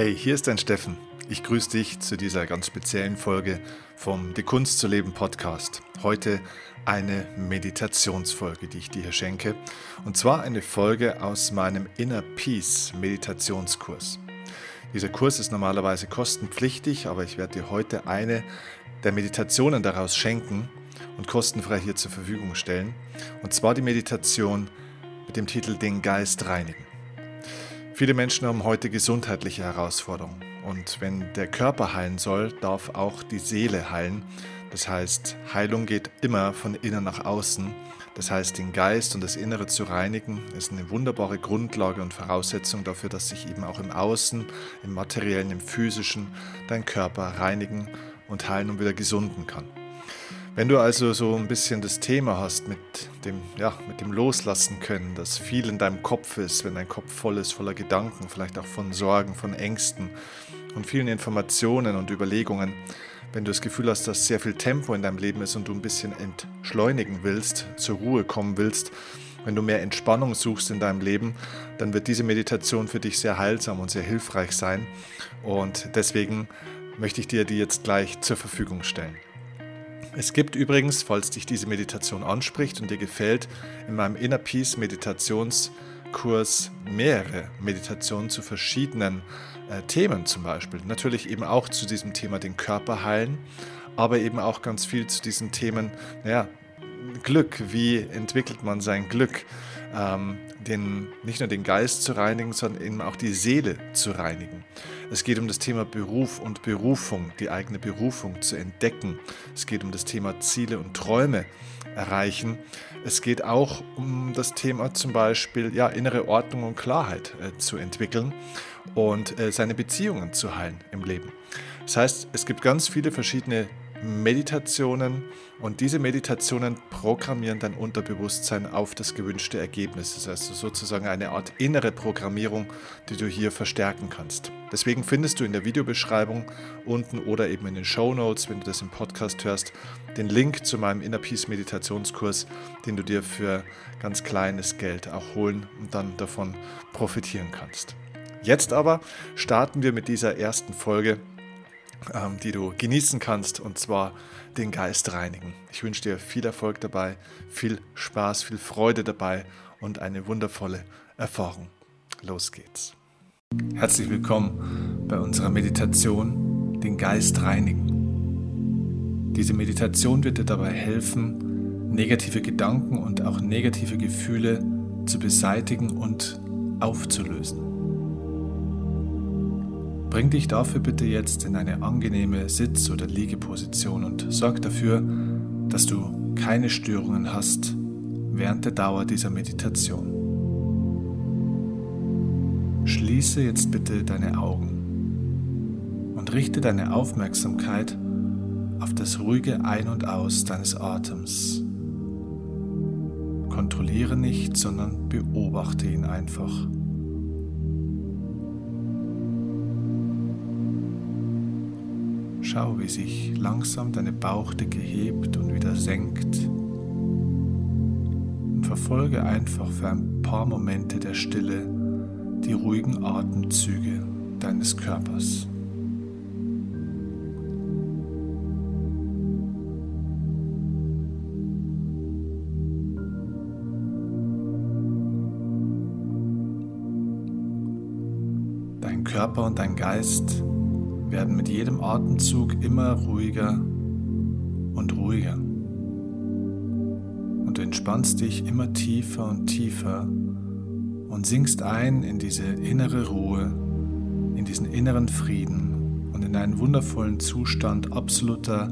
Hey, hier ist dein Steffen. Ich grüße dich zu dieser ganz speziellen Folge vom Die Kunst zu leben Podcast. Heute eine Meditationsfolge, die ich dir hier schenke. Und zwar eine Folge aus meinem Inner Peace Meditationskurs. Dieser Kurs ist normalerweise kostenpflichtig, aber ich werde dir heute eine der Meditationen daraus schenken und kostenfrei hier zur Verfügung stellen. Und zwar die Meditation mit dem Titel Den Geist reinigen. Viele Menschen haben heute gesundheitliche Herausforderungen. Und wenn der Körper heilen soll, darf auch die Seele heilen. Das heißt, Heilung geht immer von innen nach außen. Das heißt, den Geist und das Innere zu reinigen, ist eine wunderbare Grundlage und Voraussetzung dafür, dass sich eben auch im Außen, im materiellen, im physischen, dein Körper reinigen und heilen und wieder gesunden kann. Wenn du also so ein bisschen das Thema hast mit dem, ja, mit dem Loslassen können, dass viel in deinem Kopf ist, wenn dein Kopf voll ist, voller Gedanken, vielleicht auch von Sorgen, von Ängsten und vielen Informationen und Überlegungen, wenn du das Gefühl hast, dass sehr viel Tempo in deinem Leben ist und du ein bisschen entschleunigen willst, zur Ruhe kommen willst, wenn du mehr Entspannung suchst in deinem Leben, dann wird diese Meditation für dich sehr heilsam und sehr hilfreich sein. Und deswegen möchte ich dir die jetzt gleich zur Verfügung stellen. Es gibt übrigens, falls dich diese Meditation anspricht und dir gefällt, in meinem Inner Peace Meditationskurs mehrere Meditationen zu verschiedenen äh, Themen zum Beispiel. Natürlich eben auch zu diesem Thema den Körper heilen, aber eben auch ganz viel zu diesen Themen, naja, Glück, wie entwickelt man sein Glück, ähm, den, nicht nur den Geist zu reinigen, sondern eben auch die Seele zu reinigen. Es geht um das Thema Beruf und Berufung, die eigene Berufung zu entdecken. Es geht um das Thema Ziele und Träume erreichen. Es geht auch um das Thema zum Beispiel ja, innere Ordnung und Klarheit äh, zu entwickeln und äh, seine Beziehungen zu heilen im Leben. Das heißt, es gibt ganz viele verschiedene Meditationen und diese Meditationen programmieren dein Unterbewusstsein auf das gewünschte Ergebnis. Das heißt sozusagen eine Art innere Programmierung, die du hier verstärken kannst. Deswegen findest du in der Videobeschreibung unten oder eben in den Show Notes, wenn du das im Podcast hörst, den Link zu meinem Inner Peace Meditationskurs, den du dir für ganz kleines Geld auch holen und dann davon profitieren kannst. Jetzt aber starten wir mit dieser ersten Folge die du genießen kannst, und zwar den Geist reinigen. Ich wünsche dir viel Erfolg dabei, viel Spaß, viel Freude dabei und eine wundervolle Erfahrung. Los geht's. Herzlich willkommen bei unserer Meditation, den Geist reinigen. Diese Meditation wird dir dabei helfen, negative Gedanken und auch negative Gefühle zu beseitigen und aufzulösen. Bring dich dafür bitte jetzt in eine angenehme Sitz- oder Liegeposition und sorg dafür, dass du keine Störungen hast während der Dauer dieser Meditation. Schließe jetzt bitte deine Augen und richte deine Aufmerksamkeit auf das ruhige Ein- und Aus deines Atems. Kontrolliere nicht, sondern beobachte ihn einfach. Schau, wie sich langsam deine Bauchdecke hebt und wieder senkt. Und verfolge einfach für ein paar Momente der Stille die ruhigen Atemzüge deines Körpers. Dein Körper und dein Geist werden mit jedem Atemzug immer ruhiger und ruhiger. Und du entspannst dich immer tiefer und tiefer und sinkst ein in diese innere Ruhe, in diesen inneren Frieden und in einen wundervollen Zustand absoluter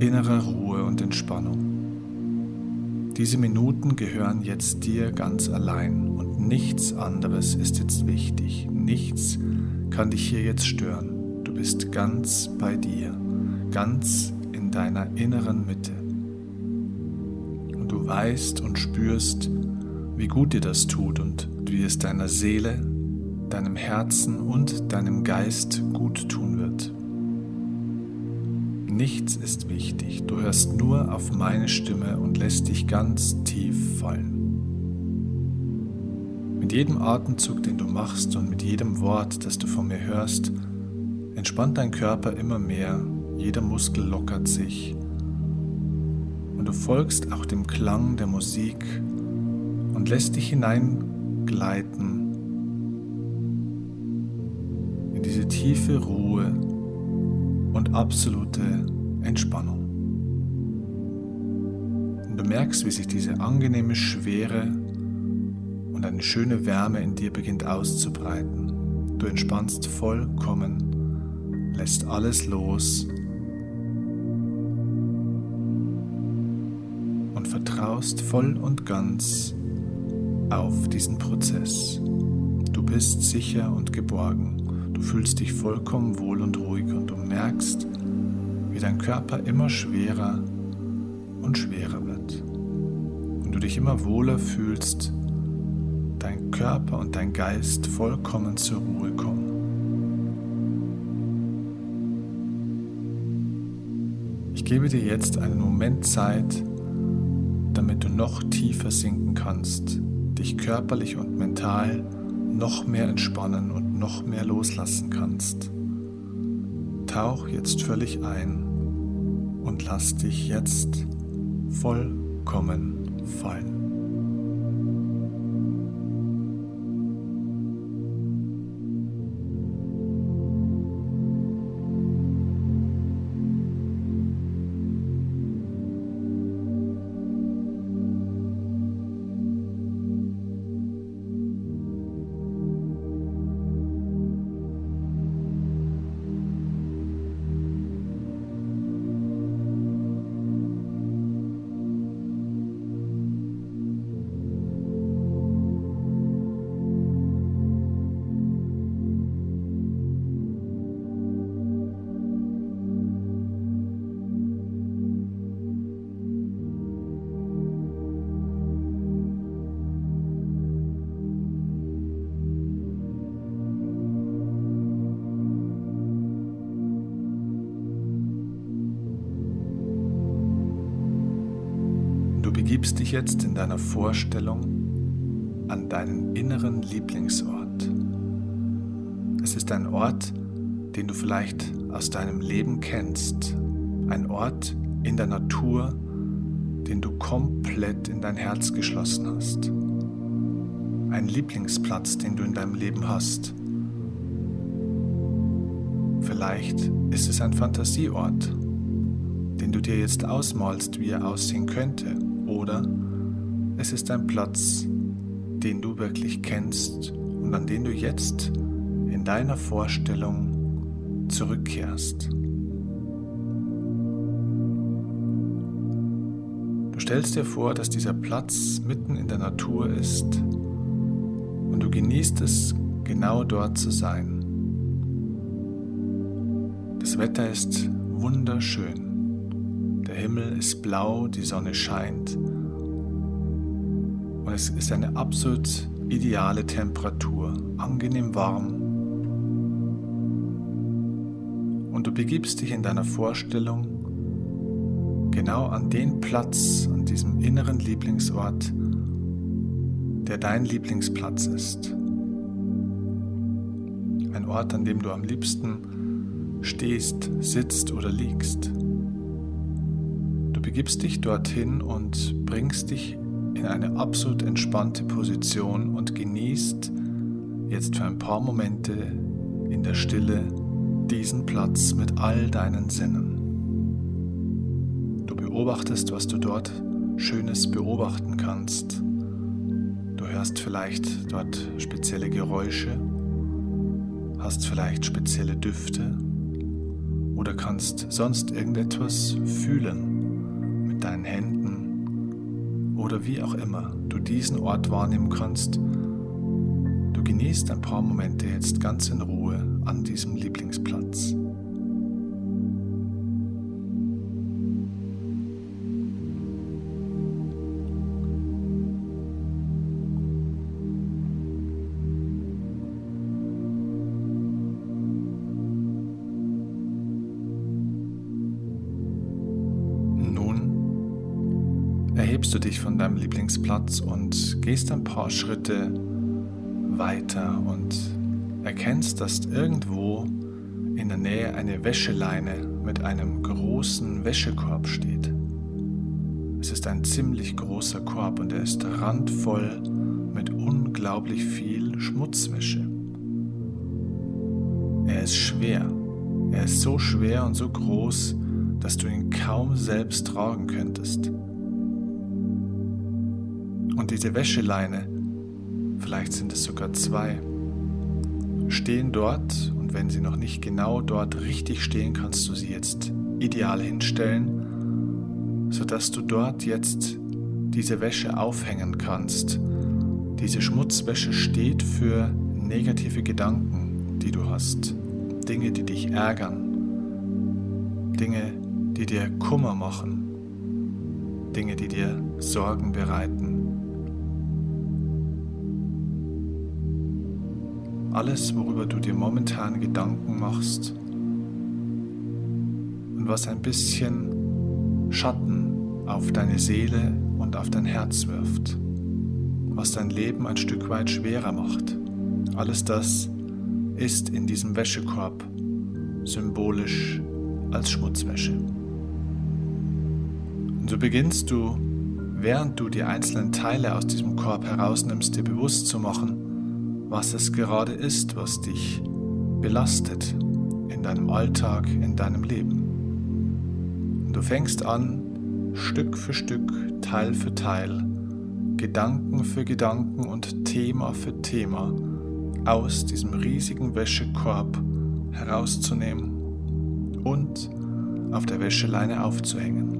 innerer Ruhe und Entspannung. Diese Minuten gehören jetzt dir ganz allein und nichts anderes ist jetzt wichtig. Nichts kann dich hier jetzt stören bist ganz bei dir, ganz in deiner inneren Mitte. Und du weißt und spürst, wie gut dir das tut und wie es deiner Seele, deinem Herzen und deinem Geist gut tun wird. Nichts ist wichtig, du hörst nur auf meine Stimme und lässt dich ganz tief fallen. Mit jedem Atemzug, den du machst und mit jedem Wort, das du von mir hörst, entspannt dein Körper immer mehr, jeder Muskel lockert sich und du folgst auch dem Klang der Musik und lässt dich hineingleiten in diese tiefe Ruhe und absolute Entspannung. Und du merkst, wie sich diese angenehme Schwere und eine schöne Wärme in dir beginnt auszubreiten. Du entspannst vollkommen, lässt alles los und vertraust voll und ganz auf diesen Prozess. Du bist sicher und geborgen. Du fühlst dich vollkommen wohl und ruhig und du merkst, wie dein Körper immer schwerer und schwerer wird. Und du dich immer wohler fühlst, dein Körper und dein Geist vollkommen zur Ruhe kommen. Gebe dir jetzt einen Moment Zeit, damit du noch tiefer sinken kannst, dich körperlich und mental noch mehr entspannen und noch mehr loslassen kannst. Tauch jetzt völlig ein und lass dich jetzt vollkommen fallen. Begibst dich jetzt in deiner Vorstellung an deinen inneren Lieblingsort. Es ist ein Ort, den du vielleicht aus deinem Leben kennst. Ein Ort in der Natur, den du komplett in dein Herz geschlossen hast. Ein Lieblingsplatz, den du in deinem Leben hast. Vielleicht ist es ein Fantasieort, den du dir jetzt ausmalst, wie er aussehen könnte. Oder es ist ein Platz, den du wirklich kennst und an den du jetzt in deiner Vorstellung zurückkehrst. Du stellst dir vor, dass dieser Platz mitten in der Natur ist und du genießt es, genau dort zu sein. Das Wetter ist wunderschön. Himmel ist blau, die Sonne scheint und es ist eine absolut ideale Temperatur, angenehm warm. Und du begibst dich in deiner Vorstellung genau an den Platz, an diesem inneren Lieblingsort, der dein Lieblingsplatz ist. Ein Ort, an dem du am liebsten stehst, sitzt oder liegst begibst dich dorthin und bringst dich in eine absolut entspannte Position und genießt jetzt für ein paar Momente in der Stille diesen Platz mit all deinen Sinnen. Du beobachtest, was du dort Schönes beobachten kannst. Du hörst vielleicht dort spezielle Geräusche, hast vielleicht spezielle Düfte oder kannst sonst irgendetwas fühlen mit deinen Händen oder wie auch immer du diesen Ort wahrnehmen kannst. Du genießt ein paar Momente jetzt ganz in Ruhe an diesem Lieblingsplatz. Lieblingsplatz und gehst ein paar Schritte weiter und erkennst, dass irgendwo in der Nähe eine Wäscheleine mit einem großen Wäschekorb steht. Es ist ein ziemlich großer Korb und er ist randvoll mit unglaublich viel Schmutzwäsche. Er ist schwer. Er ist so schwer und so groß, dass du ihn kaum selbst tragen könntest. Und diese Wäscheleine, vielleicht sind es sogar zwei, stehen dort und wenn sie noch nicht genau dort richtig stehen, kannst du sie jetzt ideal hinstellen, sodass du dort jetzt diese Wäsche aufhängen kannst. Diese Schmutzwäsche steht für negative Gedanken, die du hast, Dinge, die dich ärgern, Dinge, die dir Kummer machen, Dinge, die dir Sorgen bereiten. Alles, worüber du dir momentan Gedanken machst und was ein bisschen Schatten auf deine Seele und auf dein Herz wirft, was dein Leben ein Stück weit schwerer macht. Alles das ist in diesem Wäschekorb symbolisch als Schmutzwäsche. Und so beginnst du, während du die einzelnen Teile aus diesem Korb herausnimmst, dir bewusst zu machen, was es gerade ist, was dich belastet in deinem Alltag, in deinem Leben. Und du fängst an, Stück für Stück, Teil für Teil, Gedanken für Gedanken und Thema für Thema aus diesem riesigen Wäschekorb herauszunehmen und auf der Wäscheleine aufzuhängen.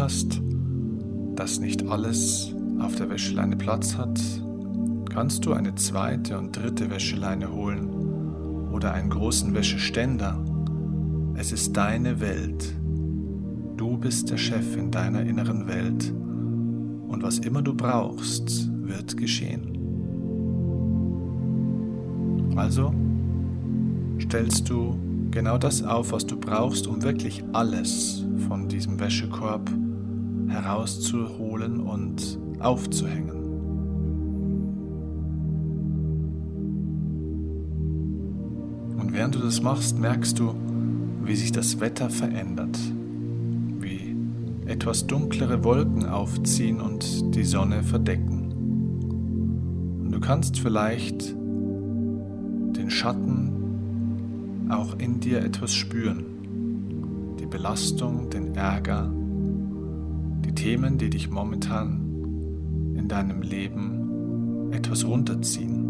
Hast, dass nicht alles auf der Wäscheleine Platz hat, kannst du eine zweite und dritte Wäscheleine holen oder einen großen Wäscheständer. Es ist deine Welt. Du bist der Chef in deiner inneren Welt und was immer du brauchst, wird geschehen. Also stellst du genau das auf, was du brauchst, um wirklich alles von diesem Wäschekorb herauszuholen und aufzuhängen. Und während du das machst, merkst du, wie sich das Wetter verändert, wie etwas dunklere Wolken aufziehen und die Sonne verdecken. Und du kannst vielleicht den Schatten auch in dir etwas spüren. Die Belastung, den Ärger, die Themen, die dich momentan in deinem Leben etwas runterziehen.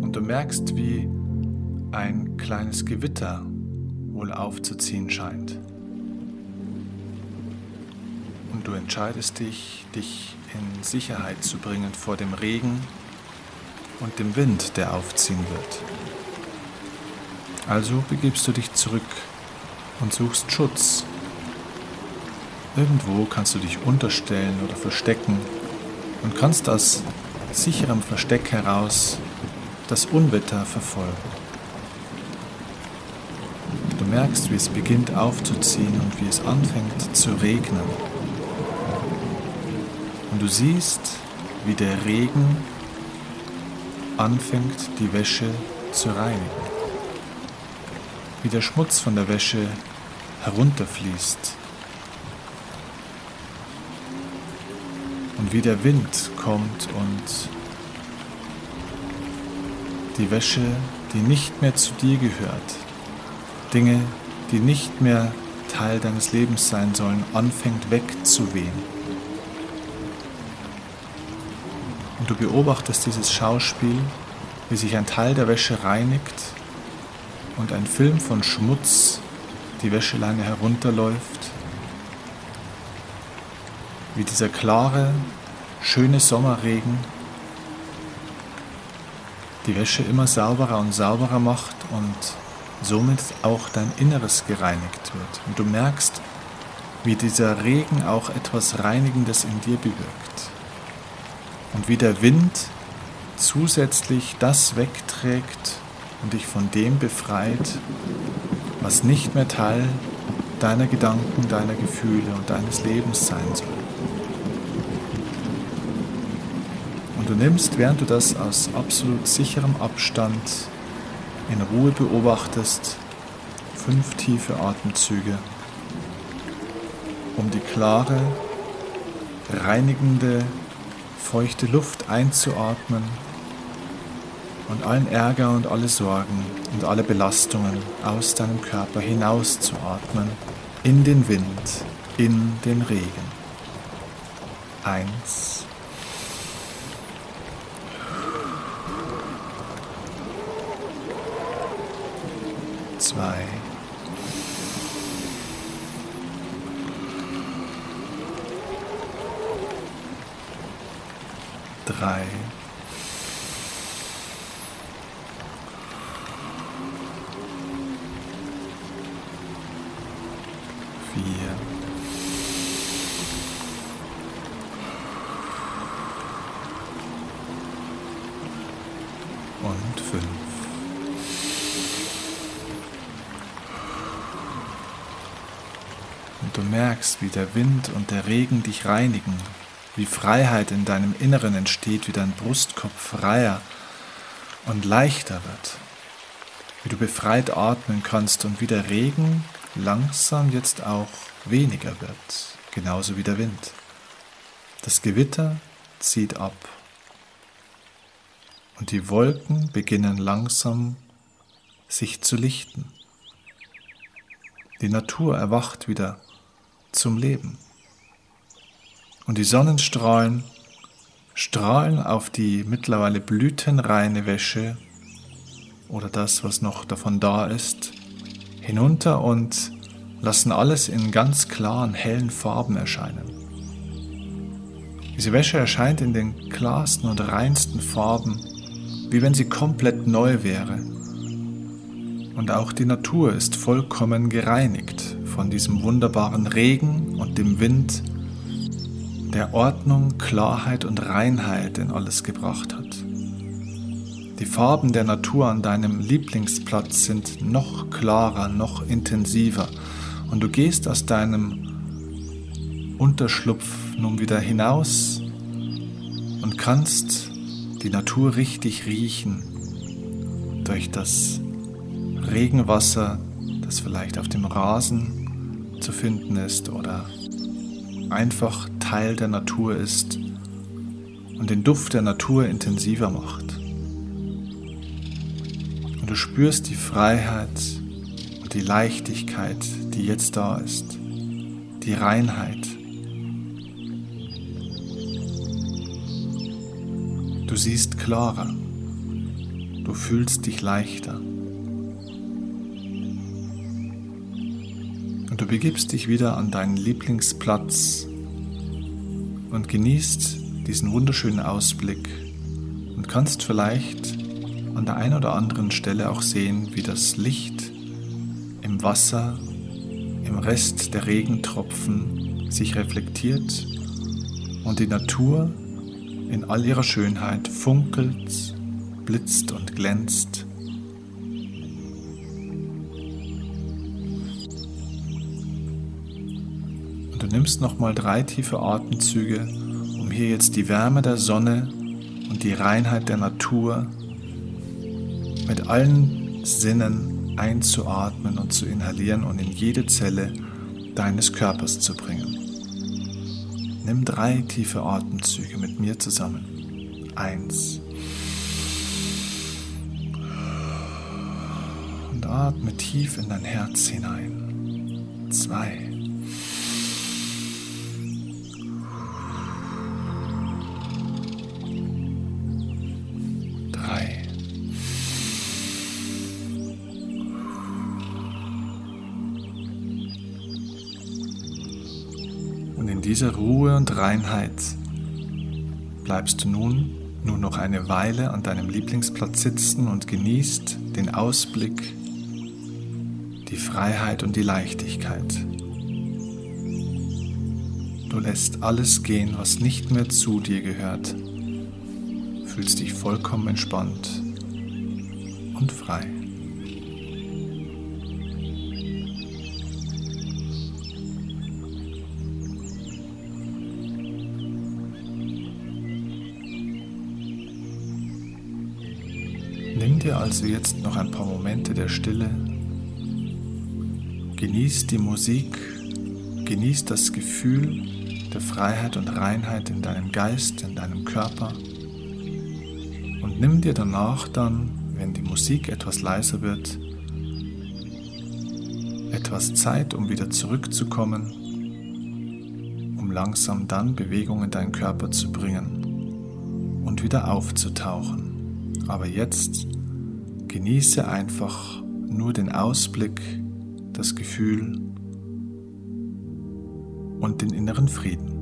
Und du merkst, wie ein kleines Gewitter wohl aufzuziehen scheint. Und du entscheidest dich, dich in Sicherheit zu bringen vor dem Regen und dem Wind, der aufziehen wird. Also begibst du dich zurück und suchst Schutz. Irgendwo kannst du dich unterstellen oder verstecken und kannst aus sicherem Versteck heraus das Unwetter verfolgen. Du merkst, wie es beginnt aufzuziehen und wie es anfängt zu regnen. Und du siehst, wie der Regen anfängt, die Wäsche zu reinigen. Wie der Schmutz von der Wäsche herunterfließt. Und wie der Wind kommt und die Wäsche, die nicht mehr zu dir gehört, Dinge, die nicht mehr Teil deines Lebens sein sollen, anfängt wegzuwehen. Und du beobachtest dieses Schauspiel, wie sich ein Teil der Wäsche reinigt und ein Film von Schmutz die Wäscheleine herunterläuft, wie dieser klare, schöne Sommerregen die Wäsche immer sauberer und sauberer macht und somit auch dein Inneres gereinigt wird. Und du merkst, wie dieser Regen auch etwas Reinigendes in dir bewirkt. Und wie der Wind zusätzlich das wegträgt und dich von dem befreit, was nicht mehr Teil deiner Gedanken, deiner Gefühle und deines Lebens sein soll. Und du nimmst, während du das aus absolut sicherem Abstand in Ruhe beobachtest, fünf tiefe Atemzüge, um die klare, reinigende, feuchte Luft einzuatmen und allen Ärger und alle Sorgen und alle Belastungen aus deinem Körper hinauszuatmen in den Wind, in den Regen. Eins. Zwei. Drei. Merkst, wie der Wind und der Regen dich reinigen, wie Freiheit in deinem Inneren entsteht, wie dein Brustkopf freier und leichter wird, wie du befreit atmen kannst und wie der Regen langsam jetzt auch weniger wird, genauso wie der Wind. Das Gewitter zieht ab und die Wolken beginnen langsam sich zu lichten. Die Natur erwacht wieder zum Leben. Und die Sonnenstrahlen strahlen auf die mittlerweile blütenreine Wäsche oder das, was noch davon da ist, hinunter und lassen alles in ganz klaren, hellen Farben erscheinen. Diese Wäsche erscheint in den klarsten und reinsten Farben, wie wenn sie komplett neu wäre. Und auch die Natur ist vollkommen gereinigt von diesem wunderbaren Regen und dem Wind, der Ordnung, Klarheit und Reinheit in alles gebracht hat. Die Farben der Natur an deinem Lieblingsplatz sind noch klarer, noch intensiver und du gehst aus deinem Unterschlupf nun wieder hinaus und kannst die Natur richtig riechen durch das Regenwasser, das vielleicht auf dem Rasen zu finden ist oder einfach Teil der Natur ist und den Duft der Natur intensiver macht du spürst die Freiheit und die Leichtigkeit, die jetzt da ist, die Reinheit. Du siehst klarer, du fühlst dich leichter. Begibst dich wieder an deinen Lieblingsplatz und genießt diesen wunderschönen Ausblick und kannst vielleicht an der einen oder anderen Stelle auch sehen, wie das Licht im Wasser, im Rest der Regentropfen sich reflektiert und die Natur in all ihrer Schönheit funkelt, blitzt und glänzt. Nimmst nochmal drei tiefe Atemzüge, um hier jetzt die Wärme der Sonne und die Reinheit der Natur mit allen Sinnen einzuatmen und zu inhalieren und in jede Zelle deines Körpers zu bringen. Nimm drei tiefe Atemzüge mit mir zusammen. Eins. Und atme tief in dein Herz hinein. Zwei. Dieser Ruhe und Reinheit bleibst du nun nur noch eine Weile an deinem Lieblingsplatz sitzen und genießt den Ausblick, die Freiheit und die Leichtigkeit. Du lässt alles gehen, was nicht mehr zu dir gehört, fühlst dich vollkommen entspannt und frei. Nimm dir also jetzt noch ein paar Momente der Stille. Genieß die Musik, genieß das Gefühl der Freiheit und Reinheit in deinem Geist, in deinem Körper und nimm dir danach dann, wenn die Musik etwas leiser wird, etwas Zeit, um wieder zurückzukommen, um langsam dann Bewegung in deinen Körper zu bringen und wieder aufzutauchen. Aber jetzt genieße einfach nur den Ausblick, das Gefühl und den inneren Frieden.